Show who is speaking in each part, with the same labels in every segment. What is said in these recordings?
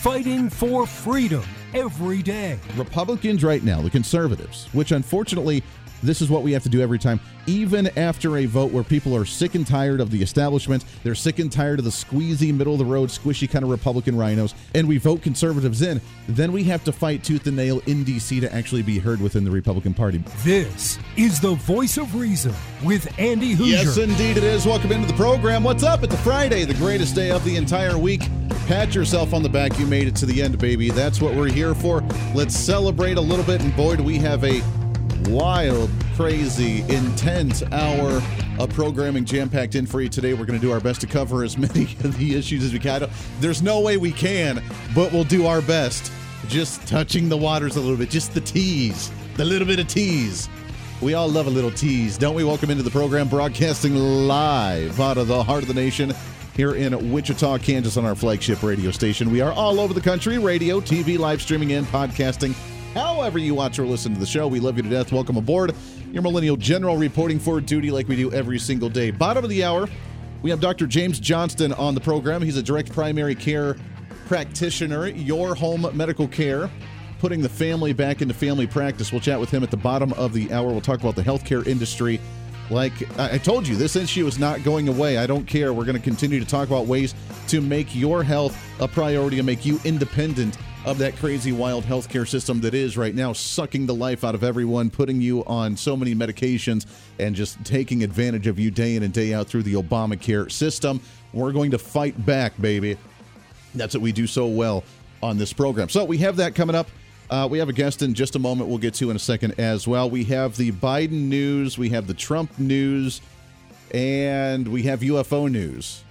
Speaker 1: fighting for freedom every day.
Speaker 2: Republicans right now, the conservatives, which unfortunately this is what we have to do every time. Even after a vote where people are sick and tired of the establishment, they're sick and tired of the squeezy, middle of the road, squishy kind of Republican rhinos, and we vote conservatives in, then we have to fight tooth and nail in D.C. to actually be heard within the Republican Party.
Speaker 1: This is the voice of reason with Andy Hooser.
Speaker 2: Yes, indeed it is. Welcome into the program. What's up? It's a Friday, the greatest day of the entire week. Pat yourself on the back. You made it to the end, baby. That's what we're here for. Let's celebrate a little bit. And boy, do we have a wild, crazy, intense hour of programming jam packed in for you today. We're going to do our best to cover as many of the issues as we can. There's no way we can, but we'll do our best. Just touching the waters a little bit, just the tease, the little bit of tease. We all love a little tease, don't we? Welcome into the program, broadcasting live out of the heart of the nation here in Wichita, Kansas, on our flagship radio station. We are all over the country radio, TV, live streaming, and podcasting However, you watch or listen to the show, we love you to death. Welcome aboard. Your Millennial General reporting for duty like we do every single day. Bottom of the hour, we have Dr. James Johnston on the program. He's a direct primary care practitioner, your home medical care, putting the family back into family practice. We'll chat with him at the bottom of the hour. We'll talk about the healthcare industry. Like I told you, this issue is not going away. I don't care. We're going to continue to talk about ways to make your health a priority and make you independent of that crazy wild healthcare system that is right now sucking the life out of everyone, putting you on so many medications, and just taking advantage of you day in and day out through the Obamacare system. We're going to fight back, baby. That's what we do so well on this program. So we have that coming up. Uh, we have a guest in just a moment we'll get to in a second as well. We have the Biden news, we have the Trump news, and we have UFO news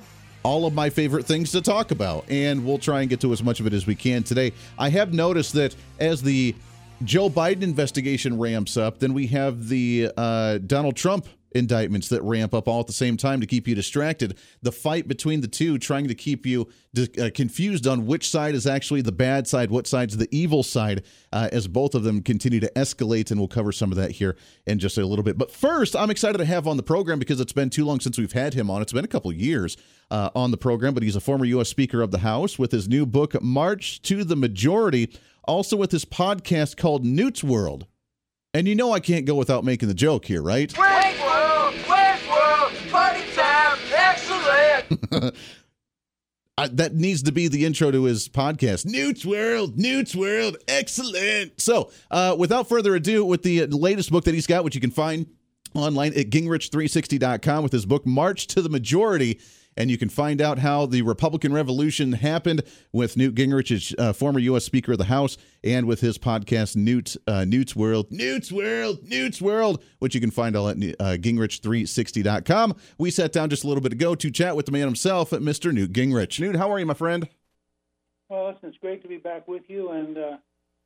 Speaker 2: all of my favorite things to talk about, and we'll try and get to as much of it as we can today. I have noticed that as the Joe Biden investigation ramps up, then we have the uh, Donald Trump indictments that ramp up all at the same time to keep you distracted. The fight between the two, trying to keep you uh, confused on which side is actually the bad side, what side's the evil side, uh, as both of them continue to escalate. And we'll cover some of that here in just a little bit. But first, I'm excited to have on the program because it's been too long since we've had him on. It's been a couple years uh, on the program, but he's a former U.S. Speaker of the House with his new book, March to the Majority, also with his podcast called Newt's World. And you know I can't go without making the joke here, right? that needs to be the intro to his podcast. Newt's World, Newt's World, excellent. So, uh, without further ado, with the latest book that he's got, which you can find online at gingrich360.com with his book March to the Majority and you can find out how the Republican Revolution happened with Newt Gingrich, uh, former U.S. Speaker of the House, and with his podcast Newt uh, Newt's World, Newt's World, Newt's World, which you can find all at uh, gingrich360.com. We sat down just a little bit ago to chat with the man himself, Mr. Newt Gingrich. Newt, how are you, my friend?
Speaker 3: Well, listen, it's great to be back with you, and uh,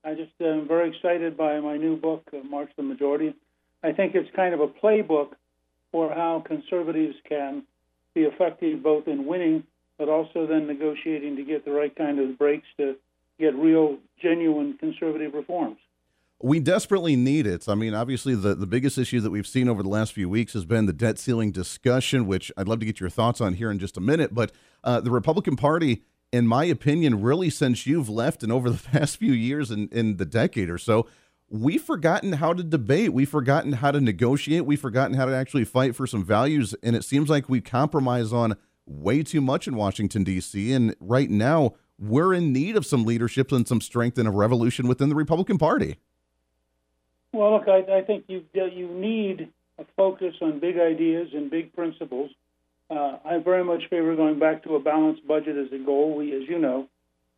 Speaker 3: I just am uh, very excited by my new book, uh, March the Majority. I think it's kind of a playbook for how conservatives can be effective both in winning, but also then negotiating to get the right kind of breaks to get real, genuine conservative reforms.
Speaker 2: We desperately need it. I mean, obviously, the, the biggest issue that we've seen over the last few weeks has been the debt ceiling discussion, which I'd love to get your thoughts on here in just a minute. But uh, the Republican Party, in my opinion, really since you've left and over the past few years in, in the decade or so, we've forgotten how to debate. We've forgotten how to negotiate. We've forgotten how to actually fight for some values. And it seems like we compromise on way too much in Washington, D.C. And right now, we're in need of some leadership and some strength and a revolution within the Republican Party.
Speaker 3: Well, look, I, I think you you need a focus on big ideas and big principles. Uh, I very much favor going back to a balanced budget as a goal. We, as you know,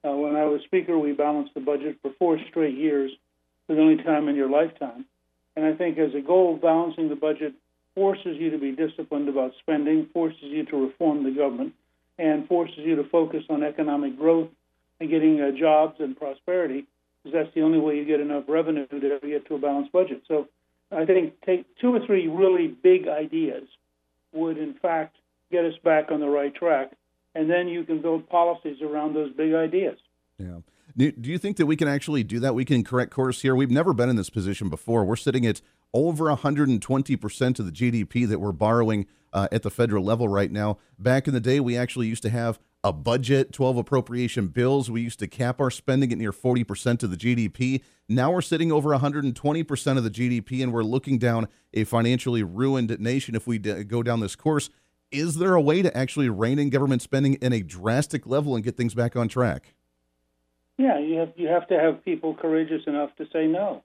Speaker 3: uh, when I was Speaker, we balanced the budget for four straight years the only time in your lifetime. And I think as a goal, balancing the budget forces you to be disciplined about spending, forces you to reform the government, and forces you to focus on economic growth and getting uh, jobs and prosperity, because that's the only way you get enough revenue to get to a balanced budget. So I think take two or three really big ideas would, in fact, get us back on the right track, and then you can build policies around those big ideas.
Speaker 2: Yeah. Do you think that we can actually do that? We can correct course here. We've never been in this position before. We're sitting at over 120% of the GDP that we're borrowing uh, at the federal level right now. Back in the day, we actually used to have a budget, 12 appropriation bills. We used to cap our spending at near 40% of the GDP. Now we're sitting over 120% of the GDP, and we're looking down a financially ruined nation if we d- go down this course. Is there a way to actually rein in government spending in a drastic level and get things back on track?
Speaker 3: Yeah, you have you have to have people courageous enough to say no.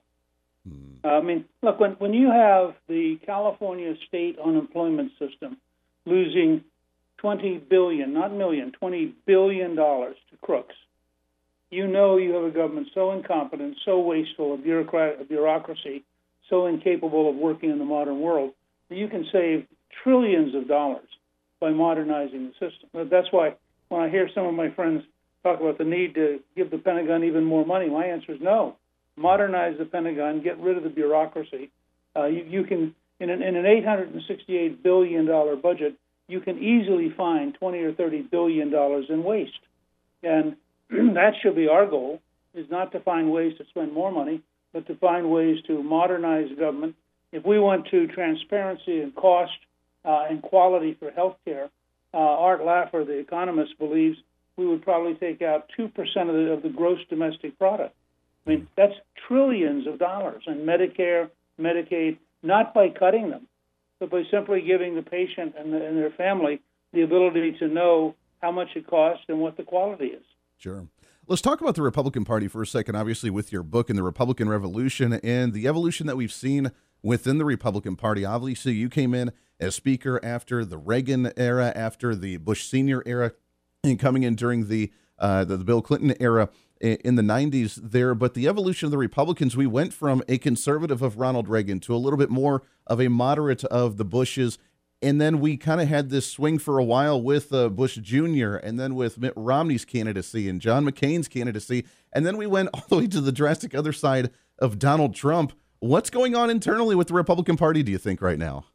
Speaker 3: Uh, I mean, look when when you have the California state unemployment system losing twenty billion, not million, twenty billion dollars to crooks, you know you have a government so incompetent, so wasteful, a bureaucrat, bureaucracy so incapable of working in the modern world that you can save trillions of dollars by modernizing the system. That's why when I hear some of my friends talk about the need to give the Pentagon even more money, my answer is no. Modernize the Pentagon, get rid of the bureaucracy. Uh, you, you can, in an, in an 868 billion dollar budget, you can easily find 20 or 30 billion dollars in waste, and that should be our goal: is not to find ways to spend more money, but to find ways to modernize government. If we want to transparency and cost uh, and quality for health care, uh, Art Laffer, the economist, believes we would probably take out 2% of the, of the gross domestic product. I mean, that's trillions of dollars in Medicare, Medicaid, not by cutting them, but by simply giving the patient and, the, and their family the ability to know how much it costs and what the quality is.
Speaker 2: Sure. Let's talk about the Republican Party for a second, obviously, with your book and the Republican Revolution and the evolution that we've seen within the Republican Party. Obviously, you came in as Speaker after the Reagan era, after the Bush Sr. era, and coming in during the, uh, the, the Bill Clinton era in the 90s there. But the evolution of the Republicans, we went from a conservative of Ronald Reagan to a little bit more of a moderate of the Bushes. And then we kind of had this swing for a while with uh, Bush Jr. and then with Mitt Romney's candidacy and John McCain's candidacy. And then we went all the way to the drastic other side of Donald Trump. What's going on internally with the Republican Party, do you think, right now?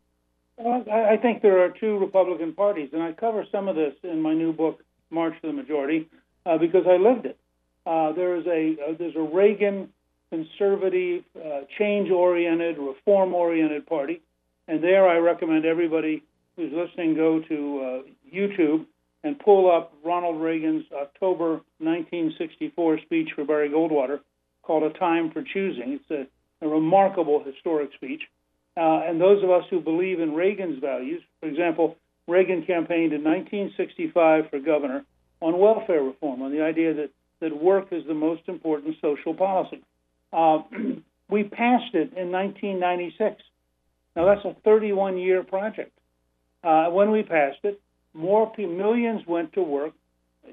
Speaker 3: Well, I think there are two Republican parties, and I cover some of this in my new book, March to the Majority, uh, because I lived it. Uh, there is a uh, there's a Reagan conservative, uh, change-oriented, reform-oriented party, and there I recommend everybody who's listening go to uh, YouTube and pull up Ronald Reagan's October 1964 speech for Barry Goldwater called "A Time for Choosing." It's a, a remarkable historic speech. Uh, and those of us who believe in Reagan's values, for example, Reagan campaigned in 1965 for governor on welfare reform, on the idea that, that work is the most important social policy. Uh, we passed it in 1996. Now, that's a 31 year project. Uh, when we passed it, more millions went to work,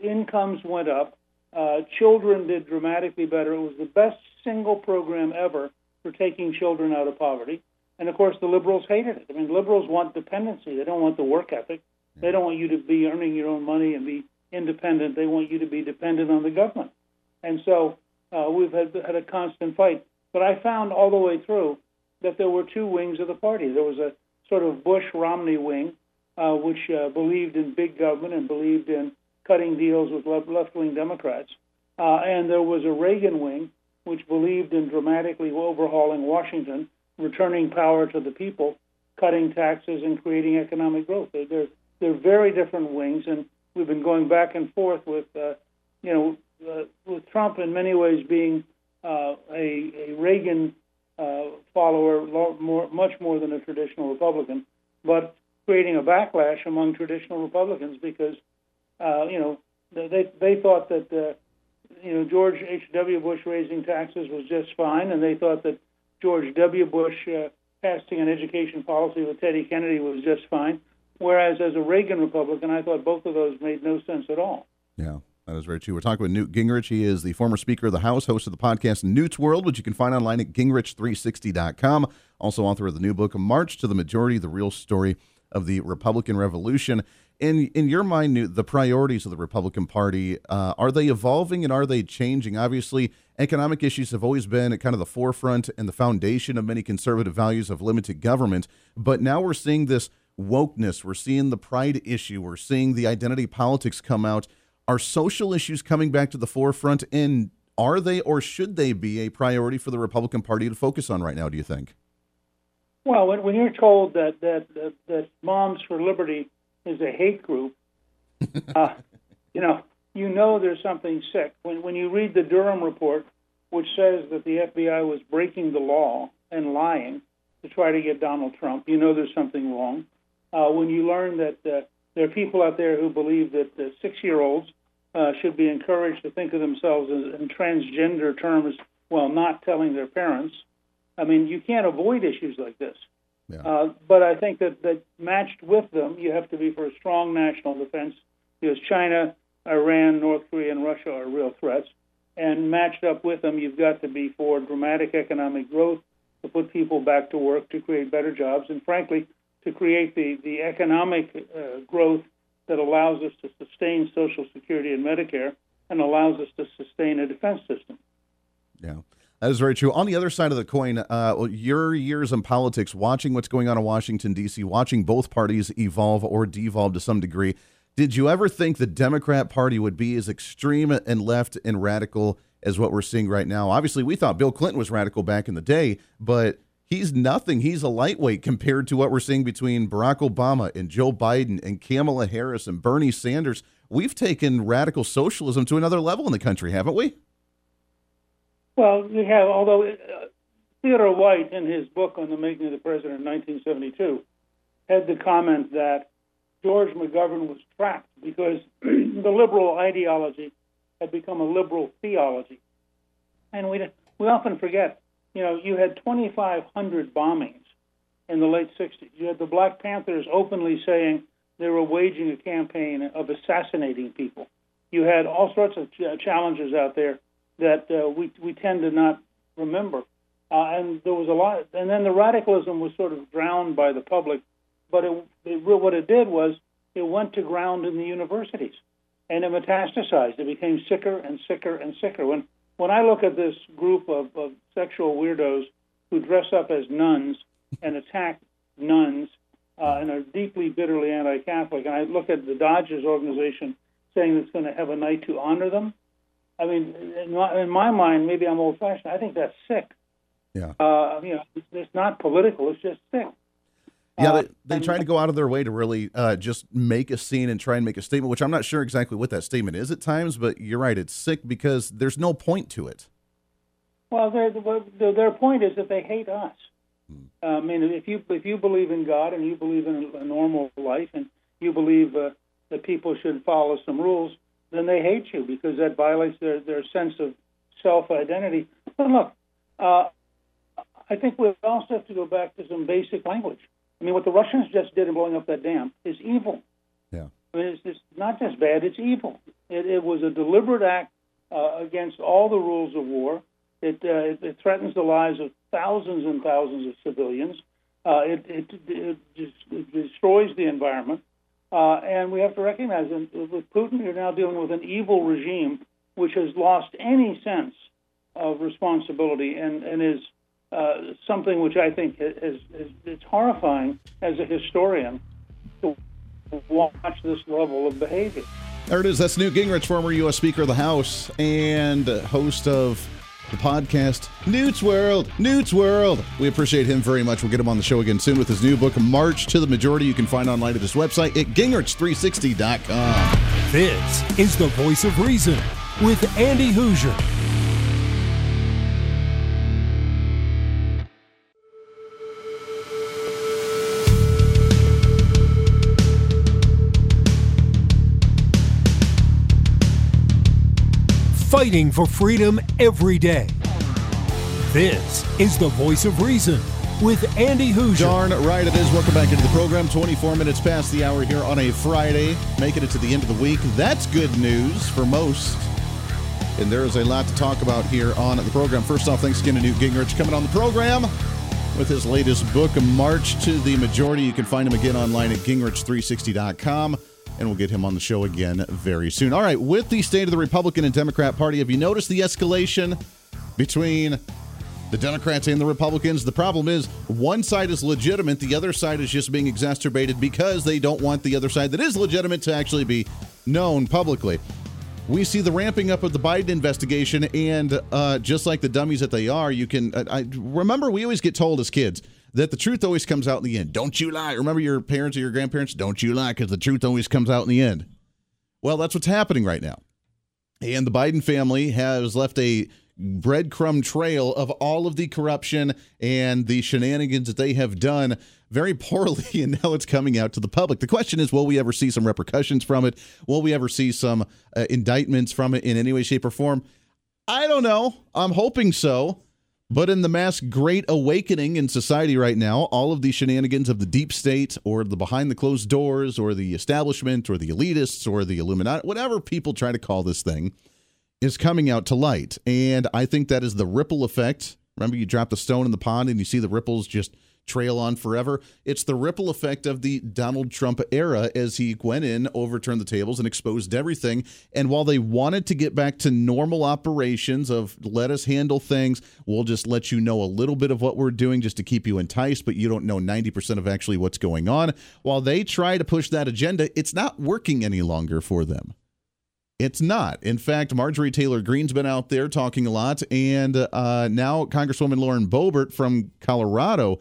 Speaker 3: incomes went up, uh, children did dramatically better. It was the best single program ever for taking children out of poverty. And of course, the liberals hated it. I mean, liberals want dependency. They don't want the work ethic. They don't want you to be earning your own money and be independent. They want you to be dependent on the government. And so uh, we've had, had a constant fight. But I found all the way through that there were two wings of the party. There was a sort of Bush Romney wing, uh, which uh, believed in big government and believed in cutting deals with left wing Democrats. Uh, and there was a Reagan wing, which believed in dramatically overhauling Washington returning power to the people, cutting taxes, and creating economic growth. They're, they're, they're very different wings, and we've been going back and forth with, uh, you know, uh, with Trump in many ways being uh, a, a Reagan uh, follower, more, much more than a traditional Republican, but creating a backlash among traditional Republicans because, uh, you know, they they thought that, uh, you know, George H. W. Bush raising taxes was just fine, and they thought that George W. Bush uh, passing an education policy with Teddy Kennedy was just fine. Whereas as a Reagan Republican, I thought both of those made no sense at all.
Speaker 2: Yeah. That is very true. We're talking with Newt Gingrich. He is the former Speaker of the House, host of the podcast Newt's World, which you can find online at gingrich360.com. Also, author of the new book, March to the Majority The Real Story of the Republican Revolution in in your mind, the priorities of the Republican Party uh, are they evolving and are they changing? Obviously, economic issues have always been at kind of the forefront and the foundation of many conservative values of limited government. But now we're seeing this wokeness. We're seeing the pride issue. We're seeing the identity politics come out. Are social issues coming back to the forefront? And are they or should they be a priority for the Republican Party to focus on right now? Do you think?
Speaker 3: Well, when, when you're told that, that that that Moms for Liberty is a hate group, uh, you know, you know there's something sick when when you read the Durham report, which says that the FBI was breaking the law and lying to try to get Donald Trump. You know there's something wrong. Uh, when you learn that uh, there are people out there who believe that uh, six-year-olds uh, should be encouraged to think of themselves in transgender terms while not telling their parents. I mean, you can't avoid issues like this.
Speaker 2: Yeah.
Speaker 3: Uh, but I think that, that matched with them, you have to be for a strong national defense because China, Iran, North Korea, and Russia are real threats. And matched up with them, you've got to be for dramatic economic growth to put people back to work to create better jobs, and frankly, to create the, the economic uh, growth that allows us to sustain Social Security and Medicare and allows us to sustain a defense system.
Speaker 2: Yeah. That is very true. On the other side of the coin, uh, your years in politics, watching what's going on in Washington, D.C., watching both parties evolve or devolve to some degree, did you ever think the Democrat Party would be as extreme and left and radical as what we're seeing right now? Obviously, we thought Bill Clinton was radical back in the day, but he's nothing. He's a lightweight compared to what we're seeing between Barack Obama and Joe Biden and Kamala Harris and Bernie Sanders. We've taken radical socialism to another level in the country, haven't we?
Speaker 3: Well, we have, although uh, Theodore White, in his book on the making of the president in 1972, had the comment that George McGovern was trapped because the liberal ideology had become a liberal theology. And we, we often forget you know, you had 2,500 bombings in the late 60s. You had the Black Panthers openly saying they were waging a campaign of assassinating people. You had all sorts of ch- challenges out there that uh, we we tend to not remember. Uh, and there was a lot, and then the radicalism was sort of drowned by the public. But it, it, what it did was it went to ground in the universities, and it metastasized. It became sicker and sicker and sicker. When when I look at this group of, of sexual weirdos who dress up as nuns and attack nuns uh, and are deeply, bitterly anti-Catholic, and I look at the Dodgers organization saying it's going to have a night to honor them. I mean, in my, in my mind, maybe I'm old-fashioned. I think that's sick.
Speaker 2: Yeah.
Speaker 3: Uh, you know, it's, it's not political. It's just sick.
Speaker 2: Yeah, they, they try to go out of their way to really uh, just make a scene and try and make a statement, which I'm not sure exactly what that statement is at times, but you're right. It's sick because there's no point to it.
Speaker 3: Well, their, their point is that they hate us. Hmm. I mean, if you if you believe in God and you believe in a normal life and you believe uh, that people should follow some rules, then they hate you because that violates their, their sense of self identity. But look, uh, I think we also have to go back to some basic language. I mean, what the Russians just did in blowing up that dam is evil.
Speaker 2: Yeah.
Speaker 3: I mean, it's, it's not just bad; it's evil. It, it was a deliberate act uh, against all the rules of war. It, uh, it, threatens the lives of thousands and thousands of civilians. Uh, it, it, it, just, it destroys the environment. Uh, and we have to recognize that with Putin, you're now dealing with an evil regime which has lost any sense of responsibility and, and is uh, something which I think is, is, is horrifying as a historian to watch this level of behavior.
Speaker 2: There it is. That's Newt Gingrich, former U.S. Speaker of the House and host of the podcast Newt's World. Newt's World. We appreciate him very much. We'll get him on the show again soon with his new book, March to the Majority. You can find online at his website at gingrich360.com.
Speaker 1: This is the voice of reason with Andy Hooser. Fighting for freedom every day. This is the voice of reason with Andy Hooser.
Speaker 2: Darn right it is. Welcome back into the program. 24 minutes past the hour here on a Friday, making it to the end of the week. That's good news for most. And there is a lot to talk about here on the program. First off, thanks again to Newt Gingrich coming on the program with his latest book, March to the Majority. You can find him again online at gingrich360.com and we'll get him on the show again very soon. All right, with the state of the Republican and Democrat Party, have you noticed the escalation between the Democrats and the Republicans? The problem is one side is legitimate, the other side is just being exacerbated because they don't want the other side that is legitimate to actually be known publicly. We see the ramping up of the Biden investigation, and uh, just like the dummies that they are, you can. Uh, I remember we always get told as kids that the truth always comes out in the end. Don't you lie. Remember your parents or your grandparents? Don't you lie because the truth always comes out in the end. Well, that's what's happening right now. And the Biden family has left a breadcrumb trail of all of the corruption and the shenanigans that they have done very poorly, and now it's coming out to the public. The question is will we ever see some repercussions from it? Will we ever see some uh, indictments from it in any way, shape, or form? I don't know. I'm hoping so. But in the mass great awakening in society right now, all of the shenanigans of the deep state or the behind the closed doors or the establishment or the elitists or the Illuminati, whatever people try to call this thing, is coming out to light. And I think that is the ripple effect. Remember, you drop the stone in the pond and you see the ripples just trail on forever. It's the ripple effect of the Donald Trump era as he went in, overturned the tables, and exposed everything. And while they wanted to get back to normal operations of let us handle things, we'll just let you know a little bit of what we're doing just to keep you enticed, but you don't know 90% of actually what's going on. While they try to push that agenda, it's not working any longer for them. It's not. In fact, Marjorie Taylor Greene's been out there talking a lot, and uh, now Congresswoman Lauren Boebert from Colorado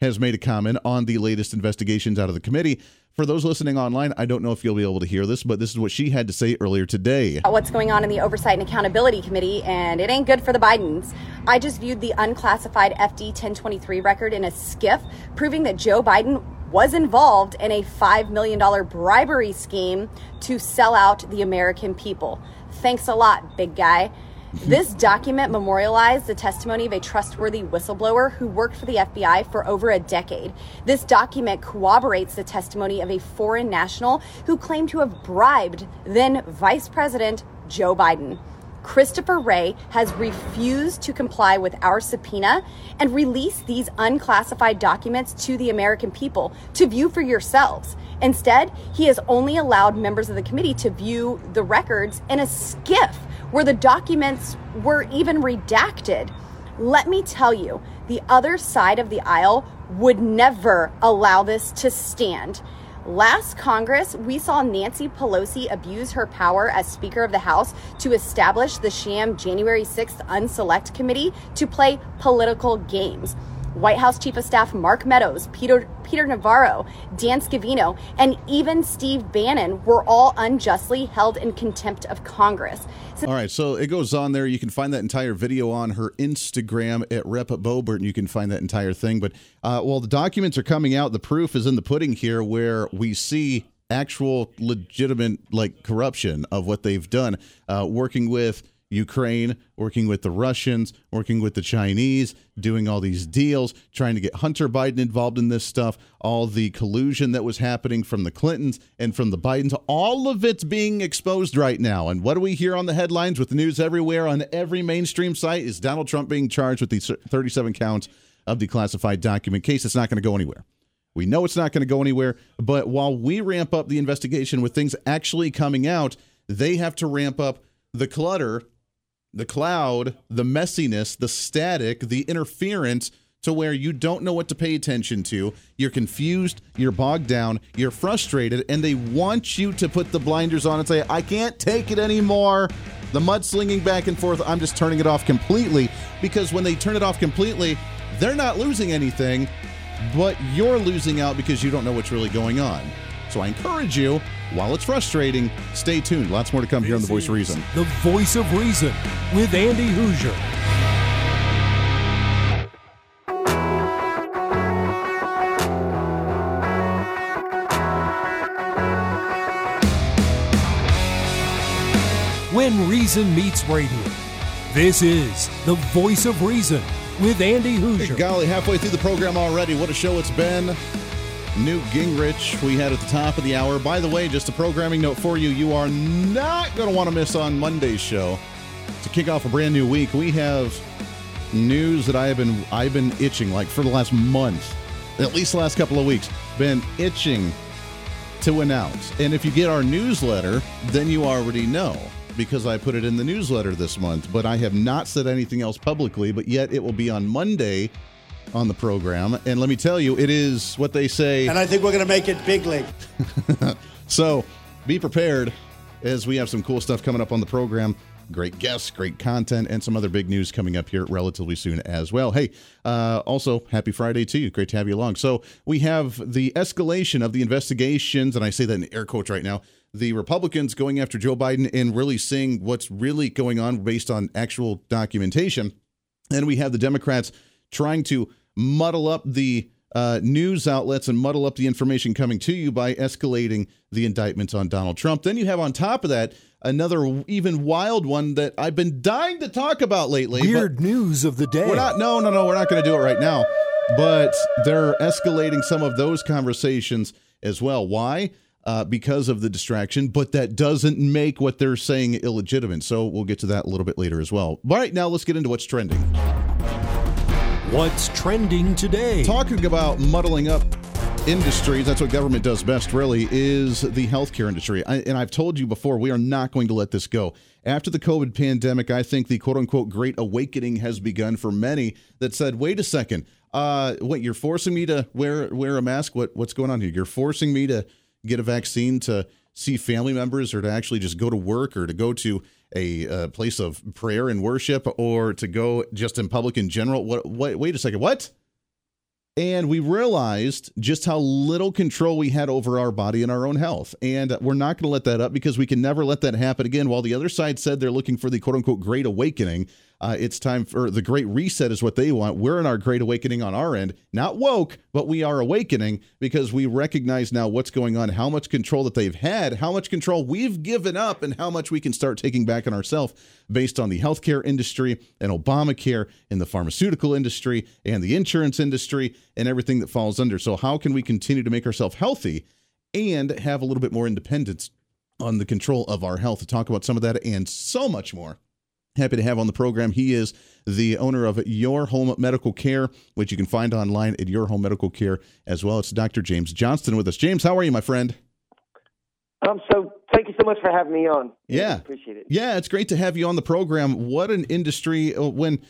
Speaker 2: has made a comment on the latest investigations out of the committee. For those listening online, I don't know if you'll be able to hear this, but this is what she had to say earlier today.
Speaker 4: What's going on in the Oversight and Accountability Committee, and it ain't good for the Bidens. I just viewed the unclassified FD 1023 record in a SCIF, proving that Joe Biden was involved in a $5 million bribery scheme to sell out the American people. Thanks a lot, big guy. This document memorialized the testimony of a trustworthy whistleblower who worked for the FBI for over a decade. This document corroborates the testimony of a foreign national who claimed to have bribed then Vice President Joe Biden. Christopher Wray has refused to comply with our subpoena and release these unclassified documents to the American people to view for yourselves. Instead, he has only allowed members of the committee to view the records in a SCIF where the documents were even redacted. Let me tell you, the other side of the aisle would never allow this to stand. Last Congress, we saw Nancy Pelosi abuse her power as Speaker of the House to establish the sham January 6th Unselect Committee to play political games. White House Chief of Staff Mark Meadows, Peter, Peter Navarro, Dan Scavino, and even Steve Bannon were all unjustly held in contempt of Congress.
Speaker 2: So- all right, so it goes on there. You can find that entire video on her Instagram at Rep Boebert, and you can find that entire thing. But uh, while the documents are coming out, the proof is in the pudding here, where we see actual legitimate like corruption of what they've done, uh, working with Ukraine, working with the Russians, working with the Chinese, doing all these deals, trying to get Hunter Biden involved in this stuff, all the collusion that was happening from the Clintons and from the Bidens, all of it's being exposed right now. And what do we hear on the headlines with news everywhere on every mainstream site is Donald Trump being charged with these 37 counts of the classified document case. It's not going to go anywhere. We know it's not going to go anywhere, but while we ramp up the investigation with things actually coming out, they have to ramp up the clutter the cloud, the messiness, the static, the interference to where you don't know what to pay attention to. You're confused, you're bogged down, you're frustrated, and they want you to put the blinders on and say, I can't take it anymore. The mudslinging back and forth, I'm just turning it off completely because when they turn it off completely, they're not losing anything, but you're losing out because you don't know what's really going on. So I encourage you, while it's frustrating, stay tuned. Lots more to come here on The Voice of Reason.
Speaker 1: The Voice of Reason with Andy Hooser. When Reason meets radio. This is The Voice of Reason with Andy Hooser.
Speaker 2: Hey, golly, halfway through the program already. What a show it's been. Newt Gingrich, we had at the top of the hour. By the way, just a programming note for you you are not going to want to miss on Monday's show. To kick off a brand new week, we have news that I have been I've been itching like for the last month, at least the last couple of weeks, been itching to announce. And if you get our newsletter, then you already know because I put it in the newsletter this month, but I have not said anything else publicly, but yet it will be on Monday on the program. And let me tell you, it is what they say.
Speaker 5: And I think we're going to make it big league.
Speaker 2: so be prepared as we have some cool stuff coming up on the program. Great guests, great content, and some other big news coming up here relatively soon as well. Hey, uh, also, happy Friday to you. Great to have you along. So, we have the escalation of the investigations, and I say that in air quotes right now the Republicans going after Joe Biden and really seeing what's really going on based on actual documentation. And we have the Democrats trying to muddle up the uh, news outlets and muddle up the information coming to you by escalating the indictments on Donald Trump. Then you have on top of that another even wild one that I've been dying to talk about lately.
Speaker 1: Weird news of the day.
Speaker 2: We're not. No, no, no. We're not going to do it right now. But they're escalating some of those conversations as well. Why? Uh, because of the distraction, but that doesn't make what they're saying illegitimate. So we'll get to that a little bit later as well. All right, now let's get into what's trending.
Speaker 1: What's trending today?
Speaker 2: Talking about muddling up industries, that's what government does best, really, is the healthcare industry. I, and I've told you before, we are not going to let this go. After the COVID pandemic, I think the quote unquote great awakening has begun for many that said, wait a second, uh, what, you're forcing me to wear wear a mask? What What's going on here? You're forcing me to get a vaccine to see family members or to actually just go to work or to go to a uh, place of prayer and worship or to go just in public in general. What, what, wait a second. What? And we realized just how little control we had over our body and our own health. And we're not going to let that up because we can never let that happen again. While the other side said they're looking for the quote unquote great awakening, uh, it's time for the great reset, is what they want. We're in our great awakening on our end, not woke, but we are awakening because we recognize now what's going on, how much control that they've had, how much control we've given up, and how much we can start taking back on ourselves based on the healthcare industry and Obamacare and the pharmaceutical industry and the insurance industry and everything that falls under. So, how can we continue to make ourselves healthy and have a little bit more independence on the control of our health? To talk about some of that and so much more Happy to have on the program. He is the owner of Your Home Medical Care, which you can find online at Your Home Medical Care as well. It's Dr. James Johnston with us. James, how are you, my friend?
Speaker 5: Um, so thank you so much for having me on.
Speaker 2: Yeah,
Speaker 5: appreciate it.
Speaker 2: Yeah, it's great to have you on the program. What an industry uh, when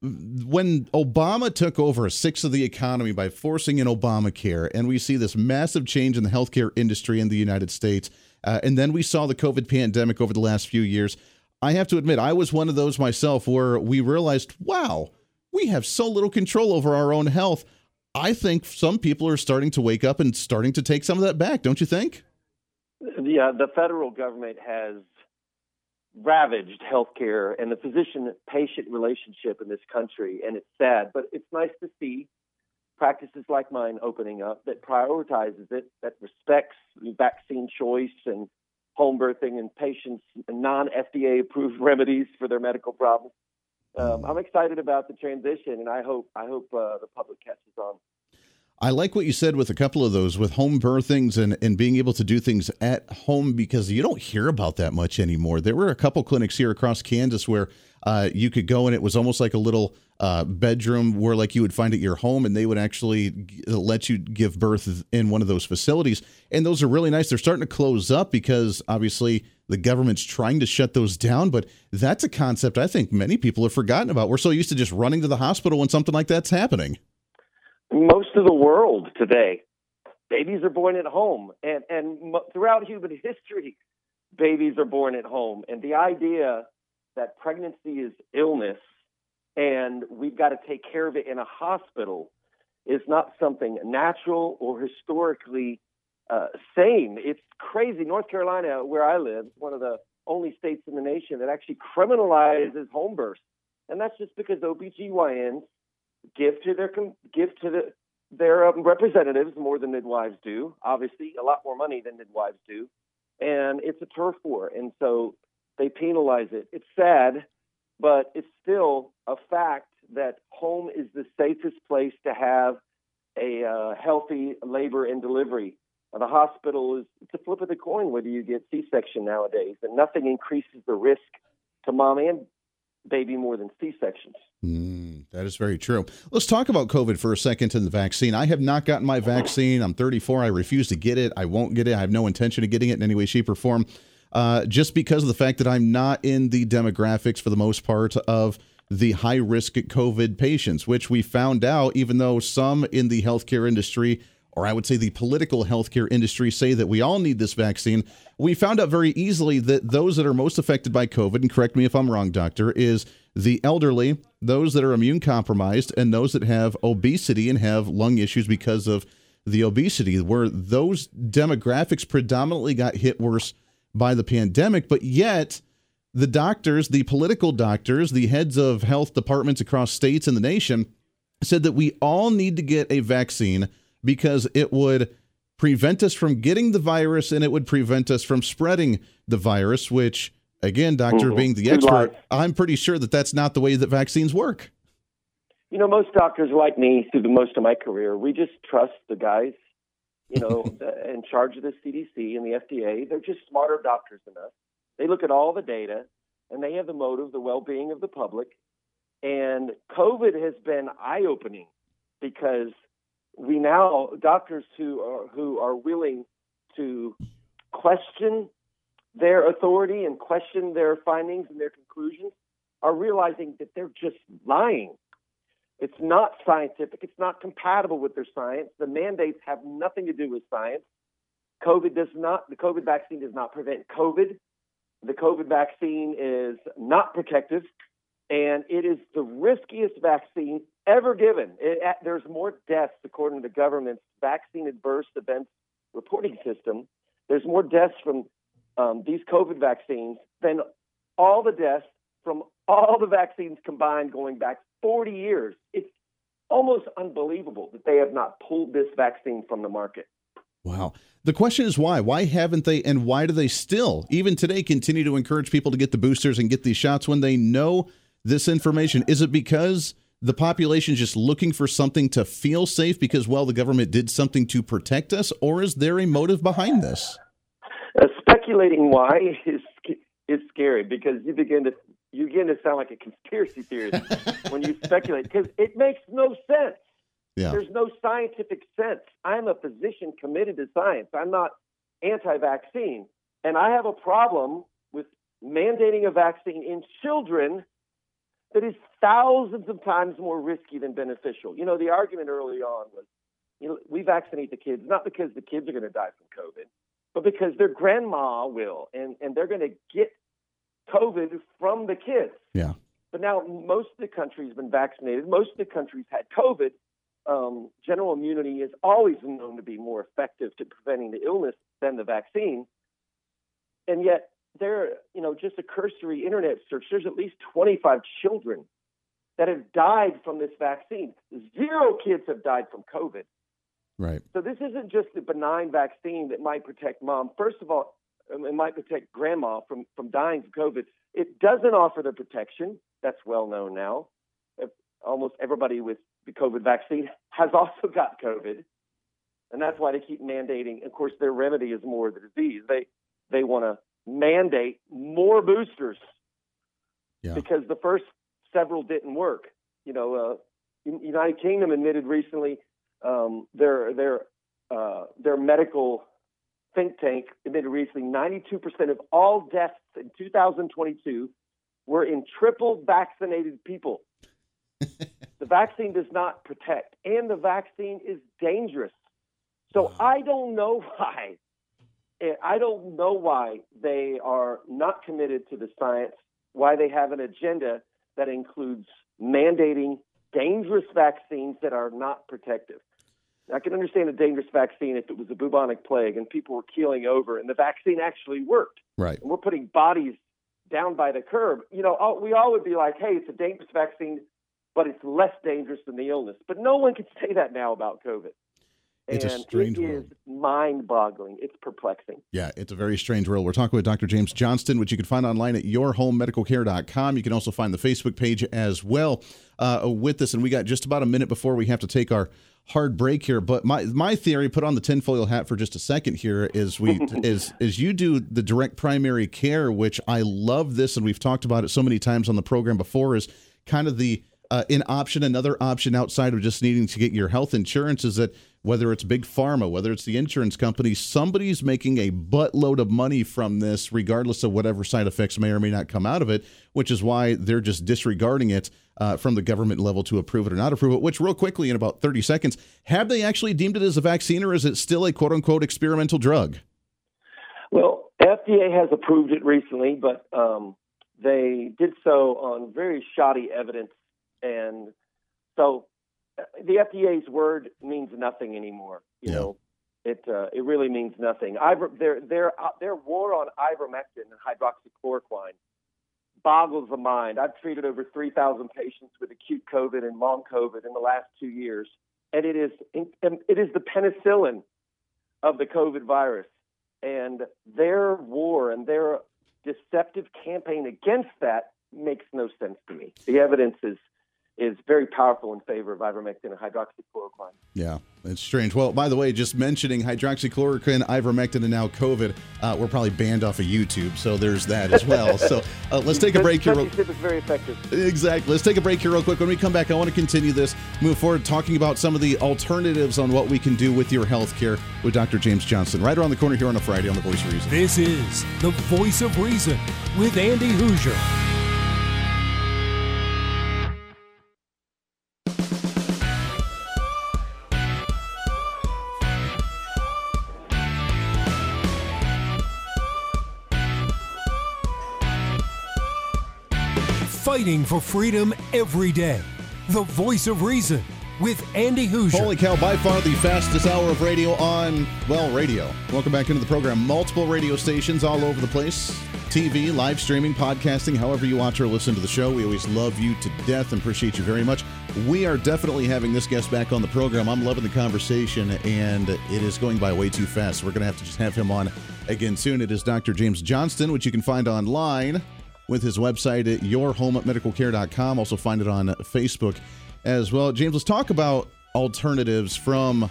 Speaker 2: when Obama took over a sixth of the economy by forcing in Obamacare, and we see this massive change in the healthcare industry in the United States, uh, and then we saw the COVID pandemic over the last few years. I have to admit, I was one of those myself where we realized, wow, we have so little control over our own health. I think some people are starting to wake up and starting to take some of that back, don't you think?
Speaker 5: Yeah, the federal government has ravaged healthcare and the physician patient relationship in this country, and it's sad, but it's nice to see practices like mine opening up that prioritizes it, that respects vaccine choice and home birthing and patients non FDA approved remedies for their medical problems. Um, I'm excited about the transition, and I hope I hope uh, the public catches.
Speaker 2: I like what you said with a couple of those with home birthings and, and being able to do things at home because you don't hear about that much anymore. There were a couple clinics here across Kansas where uh, you could go and it was almost like a little uh, bedroom where like you would find at your home and they would actually let you give birth in one of those facilities. And those are really nice. They're starting to close up because obviously the government's trying to shut those down. But that's a concept I think many people have forgotten about. We're so used to just running to the hospital when something like that's happening
Speaker 5: most of the world today, babies are born at home, and and throughout human history, babies are born at home. And the idea that pregnancy is illness and we've got to take care of it in a hospital is not something natural or historically uh, sane. It's crazy. North Carolina, where I live, is one of the only states in the nation that actually criminalizes home births. And that's just because OBGYNs give to their give to the, their um, representatives more than midwives do. Obviously, a lot more money than midwives do, and it's a turf war, and so they penalize it. It's sad, but it's still a fact that home is the safest place to have a uh, healthy labor and delivery. The hospital is it's a flip of the coin whether you get C-section nowadays, and nothing increases the risk to mom and baby more than C sections.
Speaker 2: Mm, that is very true. Let's talk about COVID for a second and the vaccine. I have not gotten my vaccine. I'm 34. I refuse to get it. I won't get it. I have no intention of getting it in any way, shape, or form. Uh, just because of the fact that I'm not in the demographics for the most part of the high risk COVID patients, which we found out, even though some in the healthcare industry or I would say the political healthcare industry say that we all need this vaccine, we found out very easily that those that are most affected by COVID, and correct me if I'm wrong, doctor, is the elderly, those that are immune compromised, and those that have obesity and have lung issues because of the obesity, where those demographics predominantly got hit worse by the pandemic, but yet the doctors, the political doctors, the heads of health departments across states in the nation said that we all need to get a vaccine because it would prevent us from getting the virus and it would prevent us from spreading the virus, which, again, doctor mm-hmm. being the expert, I'm pretty sure that that's not the way that vaccines work.
Speaker 5: You know, most doctors like me through the most of my career, we just trust the guys, you know, in charge of the CDC and the FDA. They're just smarter doctors than us. They look at all the data and they have the motive, the well being of the public. And COVID has been eye opening because we now, doctors who are, who are willing to question their authority and question their findings and their conclusions are realizing that they're just lying. It's not scientific. It's not compatible with their science. The mandates have nothing to do with science. COVID does not, the COVID vaccine does not prevent COVID. The COVID vaccine is not protective, and it is the riskiest vaccine ever given. It, there's more deaths, according to the government's vaccine adverse events reporting system. There's more deaths from um, these COVID vaccines than all the deaths from all the vaccines combined going back 40 years. It's almost unbelievable that they have not pulled this vaccine from the market.
Speaker 2: Wow. The question is why? Why haven't they, and why do they still, even today, continue to encourage people to get the boosters and get these shots when they know this information? Is it because the population is just looking for something to feel safe because, well, the government did something to protect us, or is there a motive behind this?
Speaker 5: Uh, speculating why is is scary because you begin to you begin to sound like a conspiracy theorist when you speculate because it makes no sense. Yeah. There's no scientific sense. I'm a physician committed to science. I'm not anti-vaccine, and I have a problem with mandating a vaccine in children that is thousands of times more risky than beneficial. You know, the argument early on was, you know, we vaccinate the kids not because the kids are going to die from COVID, but because their grandma will, and and they're going to get COVID from the kids.
Speaker 2: Yeah.
Speaker 5: But now most of the country has been vaccinated. Most of the country's had COVID. Um, general immunity is always known to be more effective to preventing the illness than the vaccine. And yet, there, you know, just a cursory internet search, there's at least 25 children that have died from this vaccine. Zero kids have died from COVID.
Speaker 2: Right.
Speaker 5: So this isn't just a benign vaccine that might protect mom. First of all, um, it might protect grandma from, from dying from COVID. It doesn't offer the protection. That's well known now. Almost everybody with the COVID vaccine has also got COVID. And that's why they keep mandating. Of course, their remedy is more of the disease. They they want to mandate more boosters yeah. because the first several didn't work. You know, uh, United Kingdom admitted recently um, their their uh, their medical think tank admitted recently 92% of all deaths in 2022 were in triple vaccinated people. the vaccine does not protect, and the vaccine is dangerous. So wow. I don't know why. Eh, I don't know why they are not committed to the science, why they have an agenda that includes mandating dangerous vaccines that are not protective. I can understand a dangerous vaccine if it was a bubonic plague and people were keeling over and the vaccine actually worked.
Speaker 2: Right.
Speaker 5: And we're putting bodies down by the curb. You know, we all would be like, hey, it's a dangerous vaccine, but it's less dangerous than the illness. But no one can say that now about COVID.
Speaker 2: It's
Speaker 5: and
Speaker 2: a strange
Speaker 5: it
Speaker 2: world.
Speaker 5: is mind-boggling. It's perplexing.
Speaker 2: Yeah, it's a very strange world. We're talking with Dr. James Johnston, which you can find online at yourhomemedicalcare.com. You can also find the Facebook page as well uh, with this. And we got just about a minute before we have to take our hard break here. But my my theory, put on the tinfoil hat for just a second here, is we is is you do the direct primary care, which I love this, and we've talked about it so many times on the program before. Is kind of the uh, an option, another option outside of just needing to get your health insurance is that whether it's big pharma, whether it's the insurance company, somebody's making a buttload of money from this, regardless of whatever side effects may or may not come out of it, which is why they're just disregarding it uh, from the government level to approve it or not approve it. Which, real quickly, in about 30 seconds, have they actually deemed it as a vaccine or is it still a quote unquote experimental drug?
Speaker 5: Well, FDA has approved it recently, but um, they did so on very shoddy evidence. And so the FDA's word means nothing anymore. You
Speaker 2: Yeah.
Speaker 5: know, it uh, it really means nothing. Iver, their their uh, their war on ivermectin and hydroxychloroquine boggles the mind. I've treated over 3,000 patients with acute COVID and long COVID in the last two years, and it is it is the penicillin of the COVID virus. And their war and their deceptive campaign against that makes no sense to me. The evidence is is very powerful in favor of ivermectin and hydroxychloroquine.
Speaker 2: Yeah, it's strange. Well, by the way, just mentioning hydroxychloroquine, ivermectin, and now COVID, uh, we're probably banned off of YouTube, so there's that as well. so uh, let's take a break here. real-
Speaker 5: is very effective.
Speaker 2: Exactly. Let's take a break here real quick. When we come back, I want to continue this, move forward, talking about some of the alternatives on what we can do with your health care with Dr. James Johnston. Right around the corner here on a Friday on the Voice of Reason.
Speaker 1: This is the voice of reason with Andy Hooser. Fighting for freedom every day. The voice of reason with Andy Hooser.
Speaker 2: Holy cow, by far the fastest hour of radio on, well, radio. Welcome back into the program. Multiple radio stations all over the place. TV, live streaming, podcasting, however you watch or listen to the show. We always love you to death and appreciate you very much. We are definitely having this guest back on the program. I'm loving the conversation, and it is going by way too fast. We're going to have to just have him on again soon. It is Dr. James Johnston, which you can find online with his website at yourhomeatmedicalcare.com. Also find it on Facebook as well. James, let's talk about alternatives from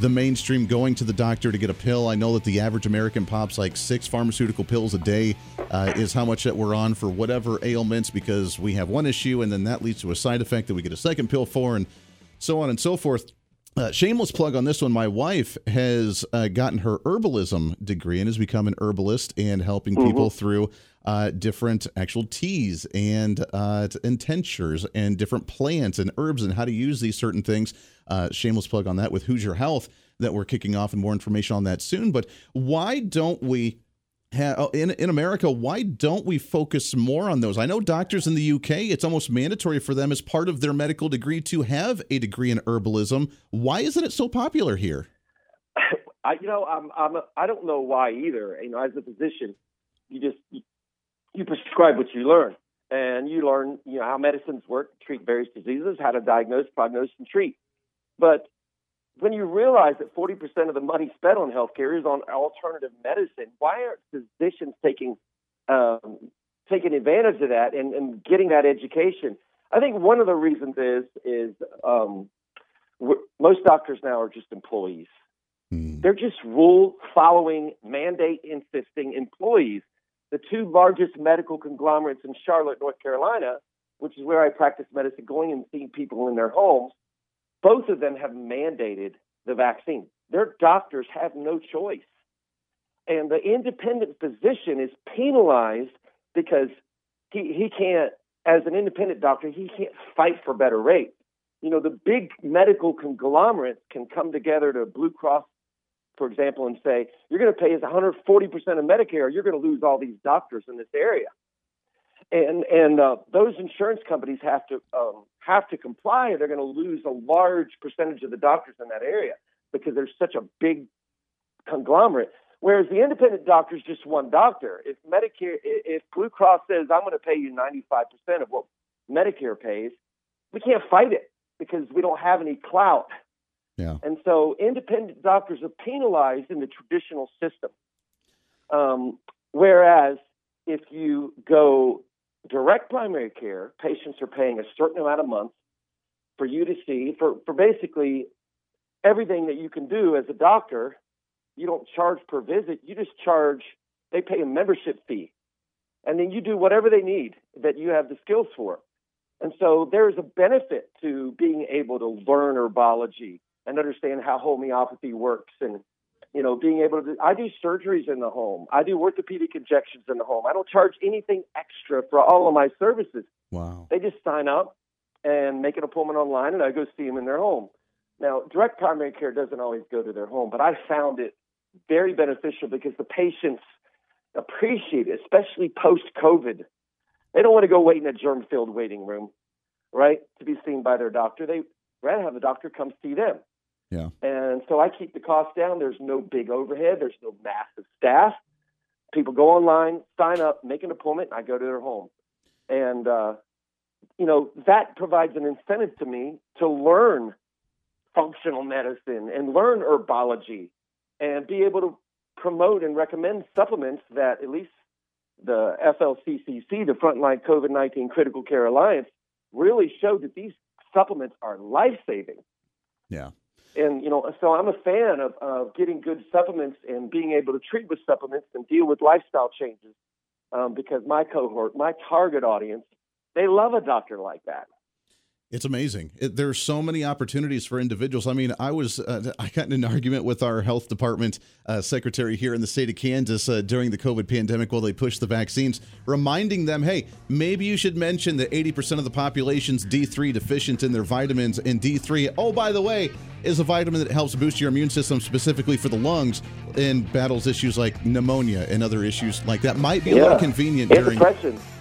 Speaker 2: the mainstream going to the doctor to get a pill. I know that the average American pops like six pharmaceutical pills a day, uh, is how much that we're on for whatever ailments because we have one issue and then that leads to a side effect that we get a second pill for, and so on and so forth. Uh, shameless plug on this one. My wife has uh, gotten her herbalism degree and has become an herbalist and helping people through uh, different actual teas and uh, and tinctures and different plants and herbs and how to use these certain things. Uh, shameless plug on that with Hooser Health that we're kicking off and more information on that soon. But why don't we? ha- in in America, why don't we focus more on those? I know doctors in the UK, it's almost mandatory for them as part of their medical degree to have a degree in herbalism. Why isn't it so popular here?
Speaker 5: I, you know, I'm, I'm, I don't know why either. You know, as a physician, you just you, prescribe what you learn, and you learn, you know, how medicines work, to treat various diseases, how to diagnose, prognose, and treat. But when you realize that 40% of the money spent on healthcare is on alternative medicine, why aren't physicians taking um, taking advantage of that and, and getting that education? I think one of the reasons is is um, most doctors now are just employees.
Speaker 2: Hmm.
Speaker 5: They're just rule following, mandate insisting employees. The two largest medical conglomerates in Charlotte, North Carolina, which is where I practice medicine, going and seeing people in their homes, both of them have mandated the vaccine. Their doctors have no choice. And the independent physician is penalized because he, he can't, as an independent doctor, he can't fight for better rates. You know, the big medical conglomerates can come together to Blue Cross for example, and say you're going to pay us 140% of Medicare, you're going to lose all these doctors in this area, and and uh, those insurance companies have to um, have to comply, or they're going to lose a large percentage of the doctors in that area because there's such a big conglomerate. Whereas the independent doctor is just one doctor. If Medicare, if Blue Cross says I'm going to pay you 95% of what Medicare pays, we can't fight it because we don't have any clout.
Speaker 2: Yeah.
Speaker 5: And so independent doctors are penalized in the traditional system. Um, whereas if you go direct primary care, patients are paying a certain amount a month for you to see, for, for basically everything that you can do as a doctor. You don't charge per visit, you just charge, they pay a membership fee. And then you do whatever they need that you have the skills for. And so there is a benefit to being able to learn herbology and understand how homeopathy works and you know being able to do, I do surgeries in the home. I do orthopedic injections in the home. I don't charge anything extra for all of my services.
Speaker 2: Wow.
Speaker 5: They just sign up and make an appointment online and I go see them in their home. Now, direct primary care doesn't always go to their home, but I found it very beneficial because the patients appreciate it, especially post COVID. They don't want to go wait in a germ filled waiting room, right, to be seen by their doctor. They rather have the doctor come see them.
Speaker 2: Yeah.
Speaker 5: And so I keep the cost down. There's no big overhead. There's no massive staff. People go online, sign up, make an appointment, and I go to their home. And, uh, you know, that provides an incentive to me to learn functional medicine and learn herbology and be able to promote and recommend supplements that at least the FLCCC, the Frontline COVID 19 Critical Care Alliance, really showed that these supplements are life saving.
Speaker 2: Yeah.
Speaker 5: And, you know, so I'm a fan of, of getting good supplements and being able to treat with supplements and deal with lifestyle changes um, because my cohort, my target audience, they love a doctor like that.
Speaker 2: It's amazing. It, there's so many opportunities for individuals. I mean, I was uh, I got in an argument with our health department uh, secretary here in the state of Kansas uh, during the COVID pandemic while they pushed the vaccines, reminding them, hey, maybe you should mention that 80% of the population's D3 deficient in their vitamins, and D3, oh by the way, is a vitamin that helps boost your immune system specifically for the lungs and battles issues like pneumonia and other issues like that. Might be a little convenient during.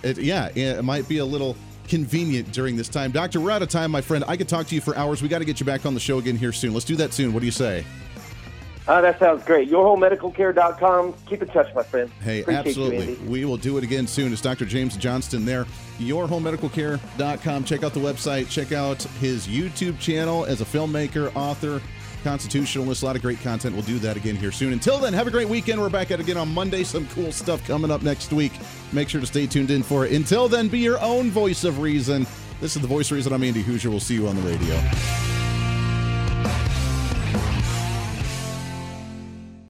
Speaker 2: It, yeah, it might be a little convenient during this time. Doctor, we're out of time, my friend. I could talk to you for hours. We got to get you back on the show again here soon. Let's do that soon. What do you say?
Speaker 5: Uh, that sounds great. YourHomeMedicalCare.com. Keep in touch, my friend.
Speaker 2: Hey,
Speaker 5: Appreciate
Speaker 2: absolutely.
Speaker 5: You,
Speaker 2: we will do it again soon. It's Dr. James Johnston there. YourHomeMedicalCare.com. Check out the website. Check out his YouTube channel as a filmmaker, author, constitutionalist. A lot of great content. We'll do that again here soon. Until then, have a great weekend. We're back at it again on Monday. Some cool stuff coming up next week. Make sure to stay tuned in for it. Until then, be your own voice of reason. This is the voice of reason. I'm Andy Hooser. We'll see you on the radio.